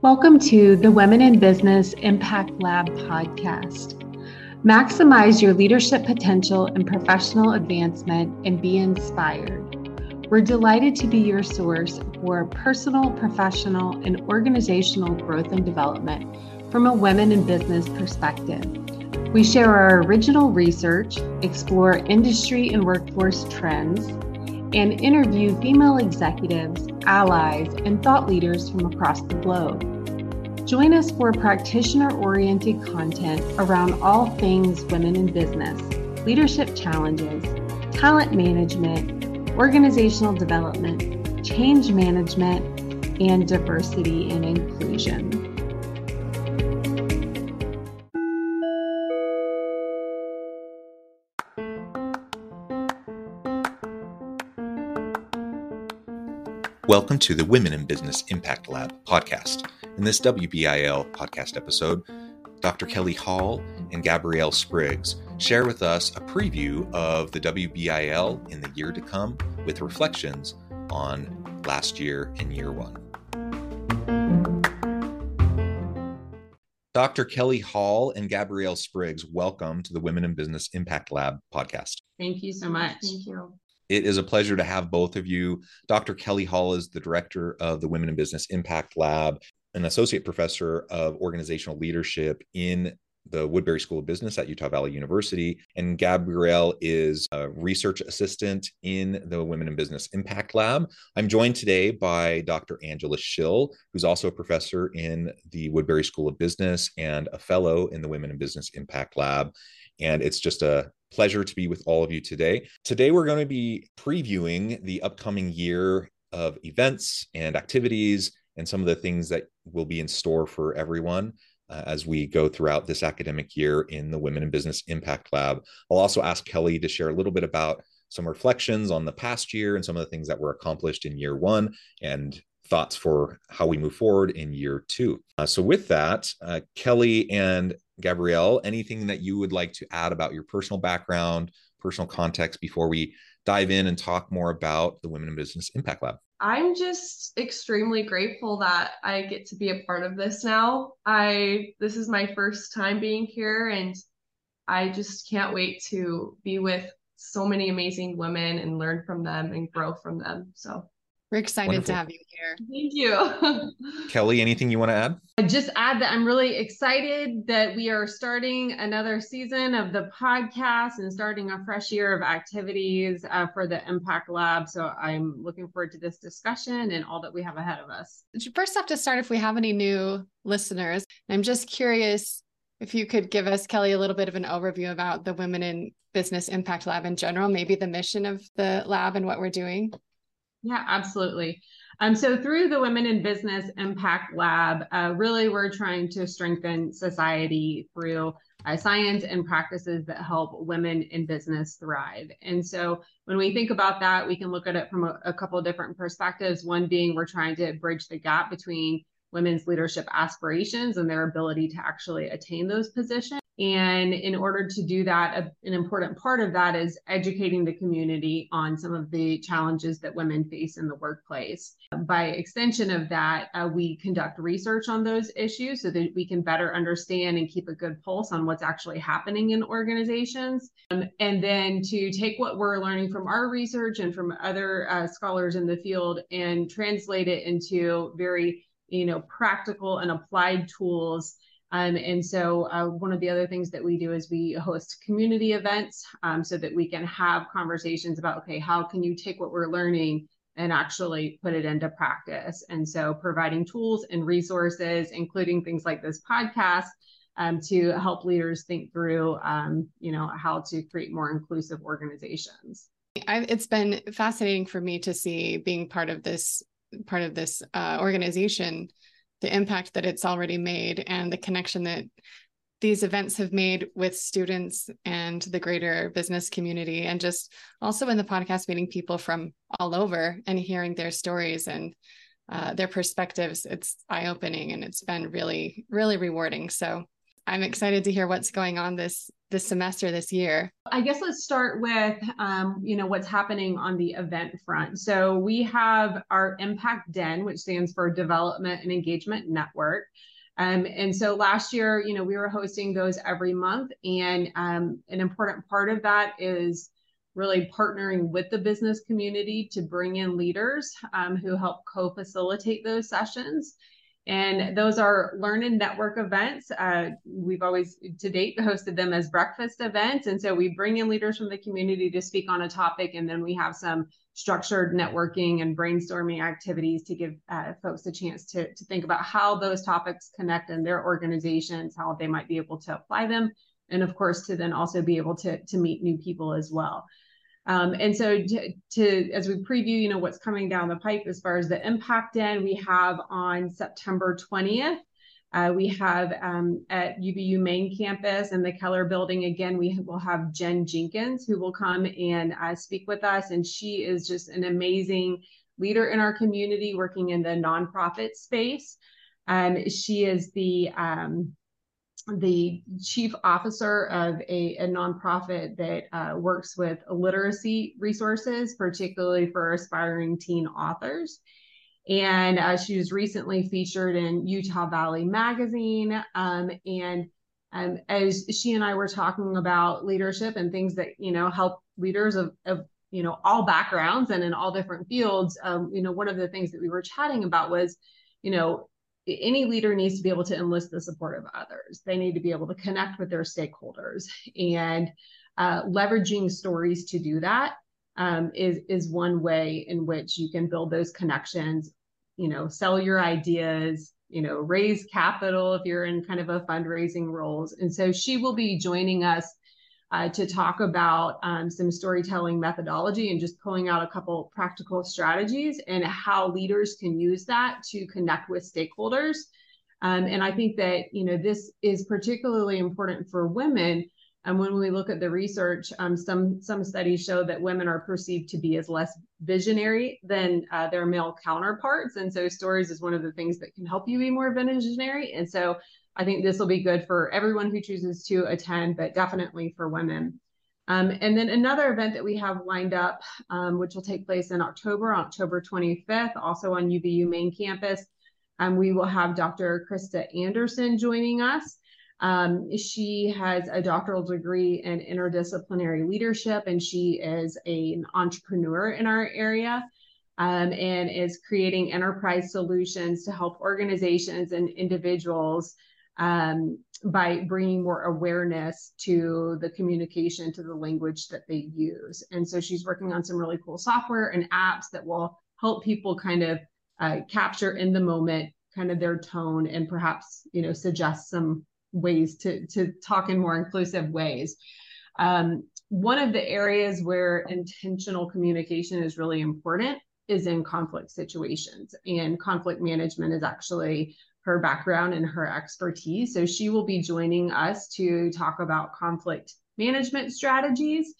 Welcome to the Women in Business Impact Lab podcast. Maximize your leadership potential and professional advancement and be inspired. We're delighted to be your source for personal, professional, and organizational growth and development from a women in business perspective. We share our original research, explore industry and workforce trends, and interview female executives, allies, and thought leaders from across the globe. Join us for practitioner oriented content around all things women in business, leadership challenges, talent management, organizational development, change management, and diversity and inclusion. Welcome to the Women in Business Impact Lab podcast. In this WBIL podcast episode, Dr. Kelly Hall and Gabrielle Spriggs share with us a preview of the WBIL in the year to come with reflections on last year and year one. Dr. Kelly Hall and Gabrielle Spriggs, welcome to the Women in Business Impact Lab podcast. Thank you so much. Thank you. It is a pleasure to have both of you. Dr. Kelly Hall is the director of the Women in Business Impact Lab, an associate professor of organizational leadership in the Woodbury School of Business at Utah Valley University. And Gabrielle is a research assistant in the Women in Business Impact Lab. I'm joined today by Dr. Angela Schill, who's also a professor in the Woodbury School of Business and a fellow in the Women in Business Impact Lab. And it's just a pleasure to be with all of you today. Today, we're going to be previewing the upcoming year of events and activities and some of the things that will be in store for everyone. Uh, as we go throughout this academic year in the Women in Business Impact Lab. I'll also ask Kelly to share a little bit about some reflections on the past year and some of the things that were accomplished in year one and thoughts for how we move forward in year two. Uh, so, with that, uh, Kelly and Gabrielle, anything that you would like to add about your personal background, personal context before we dive in and talk more about the Women in Business Impact Lab? I'm just extremely grateful that I get to be a part of this now. I this is my first time being here and I just can't wait to be with so many amazing women and learn from them and grow from them. So we're excited Wonderful. to have you here. Thank you. Kelly, anything you want to add? I just add that I'm really excited that we are starting another season of the podcast and starting a fresh year of activities uh, for the Impact Lab. So I'm looking forward to this discussion and all that we have ahead of us. First off, to start, if we have any new listeners, I'm just curious if you could give us, Kelly, a little bit of an overview about the Women in Business Impact Lab in general, maybe the mission of the lab and what we're doing. Yeah, absolutely. Um, so through the Women in Business Impact Lab, uh, really we're trying to strengthen society through uh, science and practices that help women in business thrive. And so when we think about that, we can look at it from a, a couple different perspectives. One being we're trying to bridge the gap between women's leadership aspirations and their ability to actually attain those positions. And in order to do that, a, an important part of that is educating the community on some of the challenges that women face in the workplace. By extension of that, uh, we conduct research on those issues so that we can better understand and keep a good pulse on what's actually happening in organizations. Um, and then to take what we're learning from our research and from other uh, scholars in the field and translate it into very you know practical and applied tools um, and so uh, one of the other things that we do is we host community events um, so that we can have conversations about, okay, how can you take what we're learning and actually put it into practice? And so providing tools and resources, including things like this podcast, um, to help leaders think through, um, you know, how to create more inclusive organizations. I've, it's been fascinating for me to see being part of this part of this uh, organization the impact that it's already made and the connection that these events have made with students and the greater business community. And just also in the podcast meeting people from all over and hearing their stories and uh, their perspectives it's eye-opening and it's been really really rewarding. So I'm excited to hear what's going on this this semester this year. I guess let's start with um, you know what's happening on the event front. So we have our Impact Den, which stands for Development and Engagement Network. Um, and so last year, you know, we were hosting those every month, and um, an important part of that is really partnering with the business community to bring in leaders um, who help co-facilitate those sessions. And those are learn and network events. Uh, we've always, to date, hosted them as breakfast events. And so we bring in leaders from the community to speak on a topic, and then we have some structured networking and brainstorming activities to give uh, folks a chance to, to think about how those topics connect in their organizations, how they might be able to apply them, and of course, to then also be able to, to meet new people as well. Um, and so to, to, as we preview, you know, what's coming down the pipe as far as the impact Den, we have on September 20th, uh, we have um, at UVU main campus and the Keller building, again, we will have Jen Jenkins who will come and uh, speak with us. And she is just an amazing leader in our community working in the nonprofit space. Um, she is the um, the chief officer of a, a nonprofit that uh, works with literacy resources, particularly for aspiring teen authors. And uh, she was recently featured in Utah Valley Magazine. Um, and um, as she and I were talking about leadership and things that, you know, help leaders of, of you know, all backgrounds and in all different fields, um, you know, one of the things that we were chatting about was, you know, any leader needs to be able to enlist the support of others. They need to be able to connect with their stakeholders and uh, leveraging stories to do that um, is is one way in which you can build those connections. You know, sell your ideas. You know, raise capital if you're in kind of a fundraising roles. And so she will be joining us uh, to talk about um, some storytelling methodology and just pulling out a couple practical strategies and how leaders can use that to connect with stakeholders. Um, and I think that you know this is particularly important for women. And when we look at the research, um, some some studies show that women are perceived to be as less visionary than uh, their male counterparts. And so stories is one of the things that can help you be more visionary. And so I think this will be good for everyone who chooses to attend, but definitely for women. Um, and then another event that we have lined up, um, which will take place in October, October 25th, also on UVU main campus. Um, we will have Dr. Krista Anderson joining us. Um, she has a doctoral degree in interdisciplinary leadership, and she is a, an entrepreneur in our area. Um, and is creating enterprise solutions to help organizations and individuals um, by bringing more awareness to the communication, to the language that they use. And so she's working on some really cool software and apps that will help people kind of uh, capture in the moment kind of their tone and perhaps you know suggest some ways to to talk in more inclusive ways. Um, one of the areas where intentional communication is really important is in conflict situations, and conflict management is actually her background and her expertise. So she will be joining us to talk about conflict management strategies.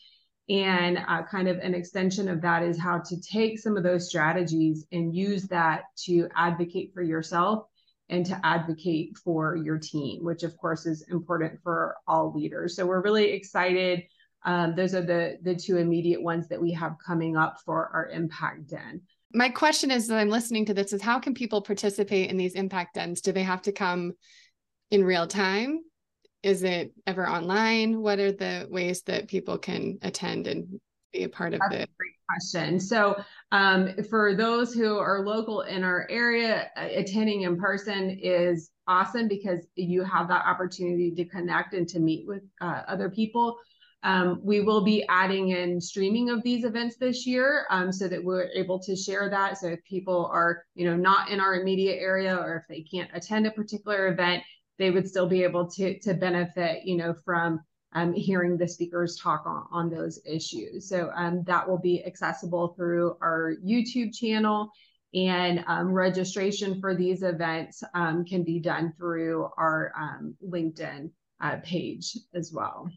And uh, kind of an extension of that is how to take some of those strategies and use that to advocate for yourself and to advocate for your team, which of course is important for all leaders. So we're really excited. Um, those are the the two immediate ones that we have coming up for our Impact Den my question is that I'm listening to this is how can people participate in these impact dens? Do they have to come in real time? Is it ever online? What are the ways that people can attend and be a part of That's it? great question. So, um, for those who are local in our area, uh, attending in person is awesome because you have that opportunity to connect and to meet with uh, other people. Um, we will be adding in streaming of these events this year um, so that we're able to share that. So if people are, you know, not in our immediate area or if they can't attend a particular event, they would still be able to, to benefit, you know, from um, hearing the speakers talk on, on those issues. So um, that will be accessible through our YouTube channel and um, registration for these events um, can be done through our LinkedIn uh, page as well.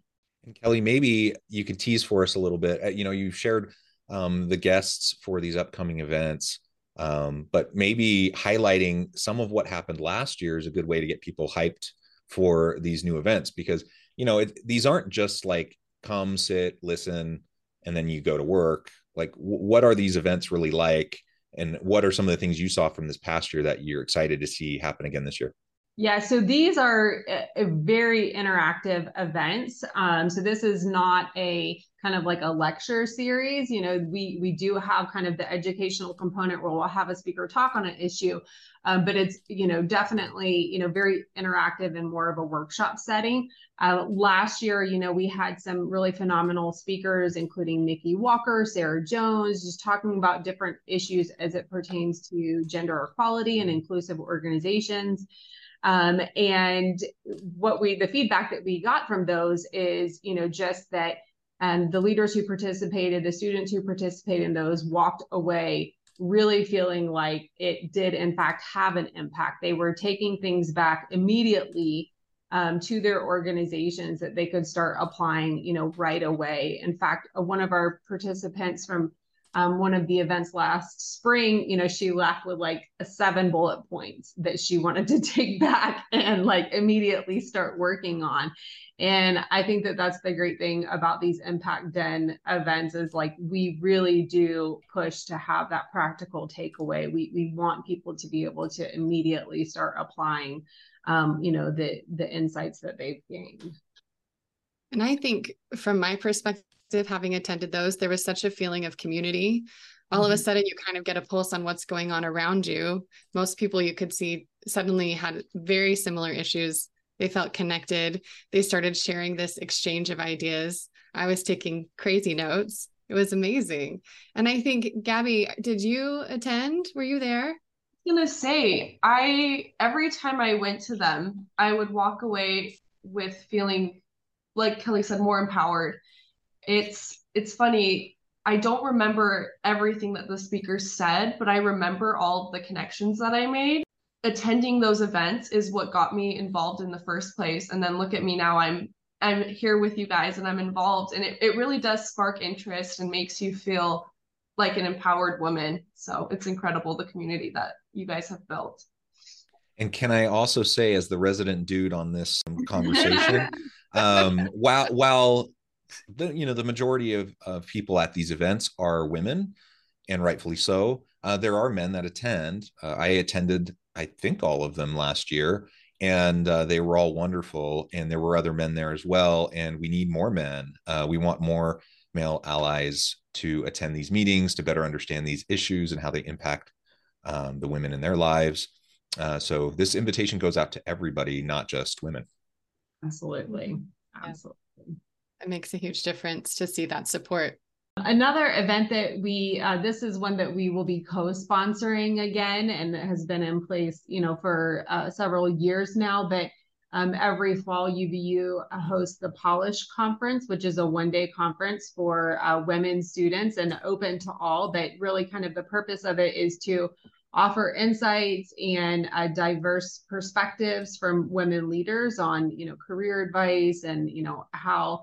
And Kelly, maybe you could tease for us a little bit. Uh, you know, you shared um, the guests for these upcoming events, um, but maybe highlighting some of what happened last year is a good way to get people hyped for these new events because you know it, these aren't just like come sit listen and then you go to work. Like w- what are these events really like? And what are some of the things you saw from this past year that you're excited to see happen again this year yeah, so these are a, a very interactive events. Um, so this is not a kind of like a lecture series. You know, we we do have kind of the educational component where we'll have a speaker talk on an issue, um, but it's you know definitely you know very interactive and more of a workshop setting. Uh, last year, you know, we had some really phenomenal speakers, including Nikki Walker, Sarah Jones, just talking about different issues as it pertains to gender equality and inclusive organizations. Um, and what we, the feedback that we got from those is, you know, just that um, the leaders who participated, the students who participated in those walked away really feeling like it did, in fact, have an impact. They were taking things back immediately um, to their organizations that they could start applying, you know, right away. In fact, uh, one of our participants from um, one of the events last spring, you know, she left with like a seven bullet points that she wanted to take back and like immediately start working on. And I think that that's the great thing about these Impact Den events is like we really do push to have that practical takeaway. We we want people to be able to immediately start applying, um, you know, the the insights that they've gained. And I think from my perspective having attended those, there was such a feeling of community. All mm-hmm. of a mm-hmm. sudden, you kind of get a pulse on what's going on around you. Most people you could see suddenly had very similar issues. They felt connected. They started sharing this exchange of ideas. I was taking crazy notes. It was amazing. And I think, Gabby, did you attend? Were you there? I was gonna say i every time i went to them i would walk away with feeling like kelly said more empowered it's it's funny. I don't remember everything that the speaker said but i remember all the connections that i made. Attending those events is what got me involved in the first place. And then look at me now. I'm i'm here with you guys and i'm involved. And it, it really does spark interest and makes you feel like an empowered woman. So it's incredible the community that you guys have built. And can i also say as the resident dude on this conversation um while while the you know the majority of, of people at these events are women and rightfully so. Uh, there are men that attend. Uh, i attended i think all of them last year and uh, they were all wonderful and there were other men there as well and we need more men. Uh, we want more male allies to attend these meetings to better understand these issues and how they impact um, the women in their lives. Uh, so this invitation goes out to everybody not just women. Absolutely. Absolutely it makes a huge difference to see that support. Another event that we, uh, this is one that we will be co-sponsoring again, and has been in place, you know, for uh, several years now. But um, every fall, UVU hosts the Polish Conference, which is a one-day conference for uh, women students and open to all. But really, kind of the purpose of it is to offer insights and uh, diverse perspectives from women leaders on, you know, career advice and you know how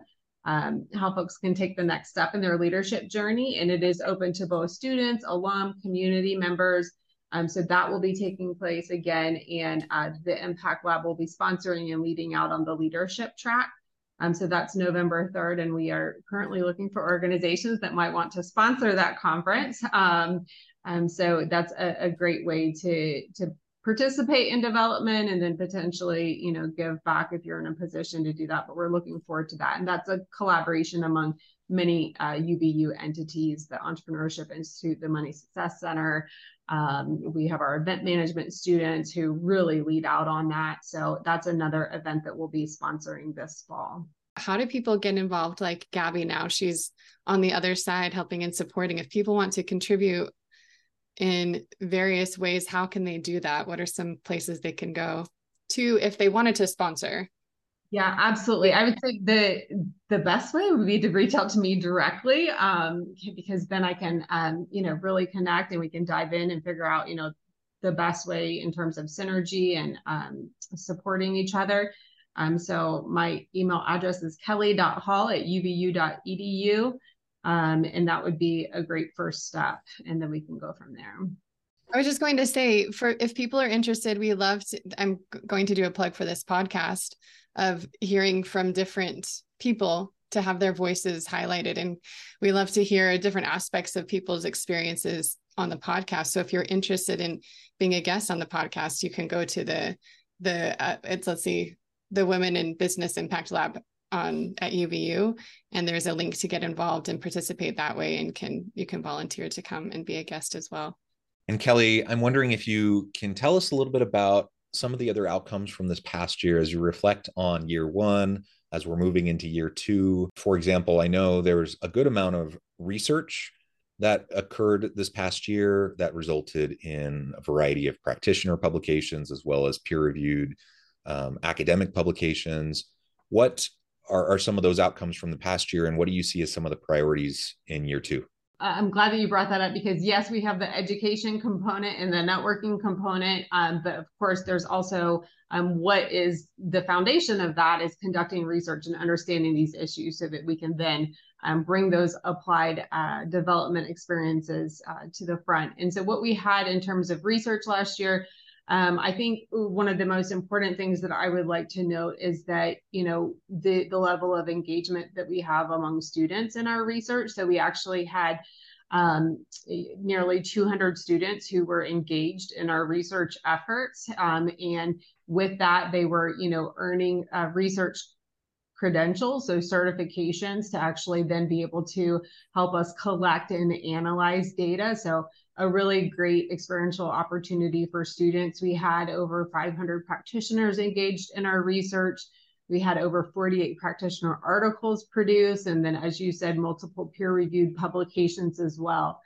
um, how folks can take the next step in their leadership journey. And it is open to both students, alum, community members. Um, so that will be taking place again. And uh, the Impact Lab will be sponsoring and leading out on the leadership track. Um, so that's November 3rd. And we are currently looking for organizations that might want to sponsor that conference. Um, um, so that's a, a, great way to, to participate in development and then potentially you know give back if you're in a position to do that but we're looking forward to that. And that's a collaboration among many uh, uvu entities the entrepreneurship institute the money success center. Um, we have our event management students who really lead out on that. So that's another event that we'll be sponsoring this fall. How do people get involved? Like gabby now she's on the other side helping and supporting. If people want to contribute in various ways, how can they do that? What are some places they can go to if they wanted to sponsor? Yeah, absolutely. I would say the the best way would be to reach out to me directly, um, because then I can, um, you know, really connect and we can dive in and figure out, you know, the best way in terms of synergy and um, supporting each other. Um, so my email address is kelly.hall at uvu.edu. Um, and that would be a great first step. And then we can go from there. I was just going to say, for if people are interested, we love to. I'm going to do a plug for this podcast of hearing from different people to have their voices highlighted, and we love to hear different aspects of people's experiences on the podcast. So if you're interested in being a guest on the podcast, you can go to the the uh, it's let's see the Women in Business Impact Lab on at UVU and there's a link to get involved and participate that way and can you can volunteer to come and be a guest as well. And Kelly, I'm wondering if you can tell us a little bit about some of the other outcomes from this past year as you reflect on year 1 as we're moving into year 2. For example, I know there's a good amount of research that occurred this past year that resulted in a variety of practitioner publications as well as peer reviewed um, academic publications. What are, are some of those outcomes from the past year, and what do you see as some of the priorities in year two? I'm glad that you brought that up because yes, we have the education component and the networking component, um, but of course, there's also um, what is the foundation of that is conducting research and understanding these issues so that we can then um, bring those applied uh, development experiences uh, to the front. And so, what we had in terms of research last year um, I think one of the most important things that I would like to note is that you know the the level of engagement that we have among students in our research. So we actually had um, nearly 200 students who were engaged in our research efforts, um, and with that, they were you know earning uh, research credentials, so certifications to actually then be able to help us collect and analyze data. So a really great experiential opportunity for students. We had over 500 practitioners engaged in our research. We had over 48 practitioner articles produced, and then, as you said, multiple peer-reviewed publications as well.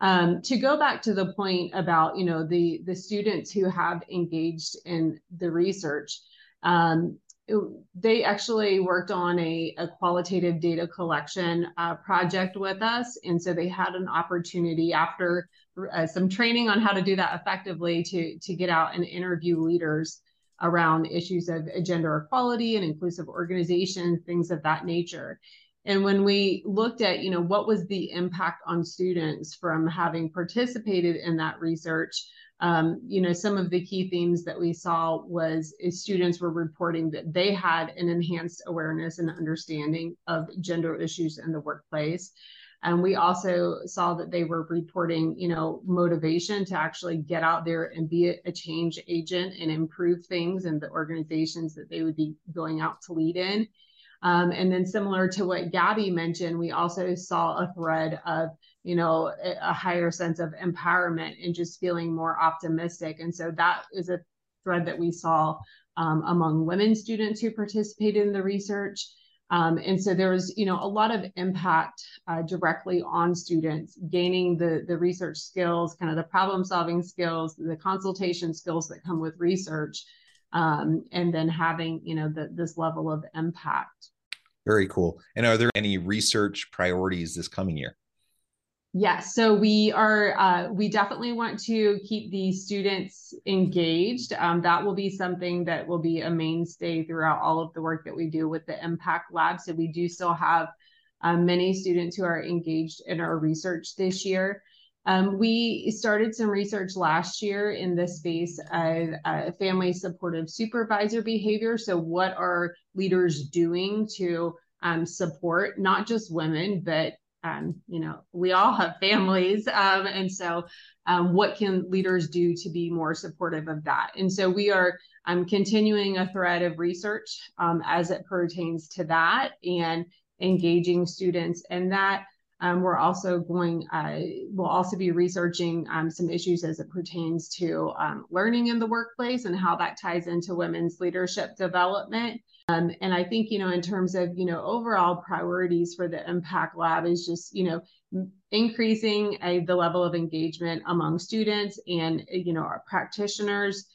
Um, to go back to the point about you know the the students who have engaged in the research, um, they actually worked on a, a qualitative data collection uh, project with us. And so they had an opportunity after uh, some training on how to do that effectively to, to get out and interview leaders around issues of gender equality and inclusive organization, things of that nature. And when we looked at, you know, what was the impact on students from having participated in that research, um, you know, some of the key themes that we saw was students were reporting that they had an enhanced awareness and understanding of gender issues in the workplace. And we also saw that they were reporting, you know, motivation to actually get out there and be a, change agent and improve things in the organizations that they would be going out to lead in. Um, and then similar to what Gabby mentioned, we also saw a thread of, you know, a, higher sense of empowerment and just feeling more optimistic. And so that is a thread that we saw um, among women students who participated in the research. Um, and so there was, you know, a lot of impact uh, directly on students gaining the the research skills, kind of the problem solving skills, the consultation skills that come with research, um, and then having, you know, the, this level of impact. Very cool. And are there any research priorities this coming year? Yes, so we are, uh, we definitely want to keep the students engaged. Um, that will be something that will be a mainstay throughout all of the work that we do with the Impact Lab. So we do still have um, many students who are engaged in our research this year. Um, we started some research last year in the space of uh, family supportive supervisor behavior. So, what are leaders doing to um, support not just women, but um, you know, we all have families. Um, and so, um, what can leaders do to be more supportive of that? And so, we are um, continuing a thread of research um, as it pertains to that and engaging students And that. Um, we're also going, uh, we'll also be researching um, some issues as it pertains to um, learning in the workplace and how that ties into women's leadership development. Um, and I think, you know, in terms of, you know, overall priorities for the Impact Lab is just, you know, increasing uh, the level of engagement among students and, you know, our practitioners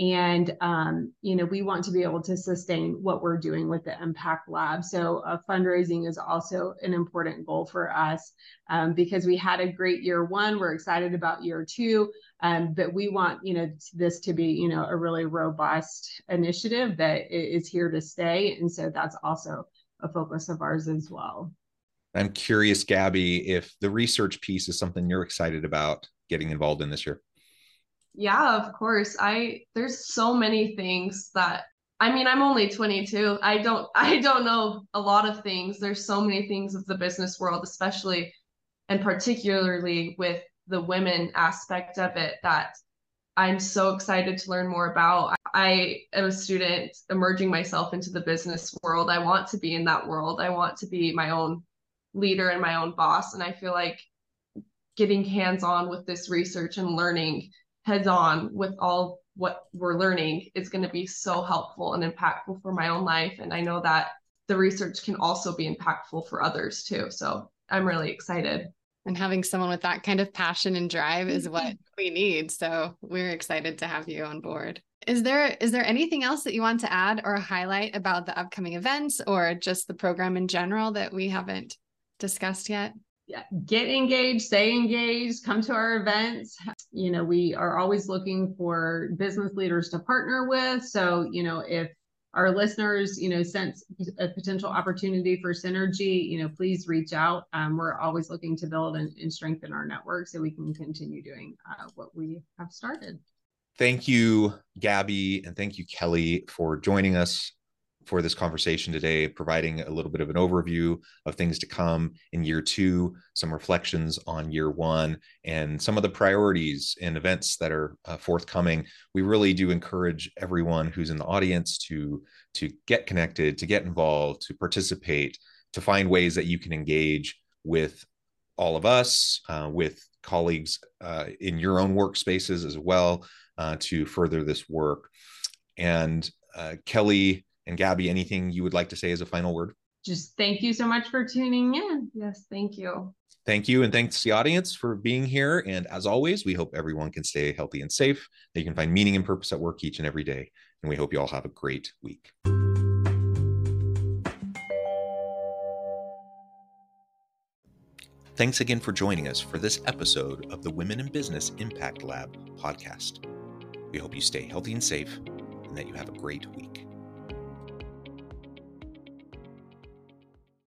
and, um, you know, we want to be able to sustain what we're doing with the Impact Lab. So uh, fundraising is also an important goal for us um, because we had a great year one. We're excited about year two, um, but we want, you know, this to be, you know, a really robust initiative that is here to stay. And so that's also a focus of ours as well. I'm curious, Gabby, if the research piece is something you're excited about getting involved in this year. Yeah, of course. I there's so many things that I mean, I'm only 22. I don't I don't know a lot of things. There's so many things of the business world, especially and particularly with the women aspect of it that I'm so excited to learn more about. I am a student emerging myself into the business world. I want to be in that world. I want to be my own leader and my own boss. And I feel like getting hands on with this research and learning heads on with all what we're learning is going to be so helpful and impactful for my own life. And I know that the research can also be impactful for others too. So I'm really excited and having someone with that kind of passion and drive is what mm-hmm. we need so we're excited to have you on board is there is there anything else that you want to add or highlight about the upcoming events or just the program in general that we haven't discussed yet yeah, get engaged, stay engaged, come to our events. You know, we are always looking for business leaders to partner with. So, you know, if our listeners, you know, sense a potential opportunity for synergy, you know, please reach out. Um, we're always looking to build and, and, strengthen our network so we can continue doing uh, what we have started. Thank you, Gabby, and thank you, Kelly, for joining us for this conversation today, providing a little bit of an overview of things to come in year two, some reflections on year one, and some of the priorities and events that are uh, forthcoming. We really do encourage everyone who's in the audience to to get connected, to get involved, to participate, to find ways that you can engage with all of us, uh, with colleagues uh, in your own workspaces as well, uh, to further this work. And uh, Kelly and Gabby, anything you would like to say as a final word? Just thank you so much for tuning in. Yes, thank you. Thank you. And thanks to the audience for being here. And as always, we hope everyone can stay healthy and safe, that you can find meaning and purpose at work each and every day. And we hope you all have a great week. Thanks again for joining us for this episode of the Women in Business Impact Lab podcast. We hope you stay healthy and safe and that you have a great week.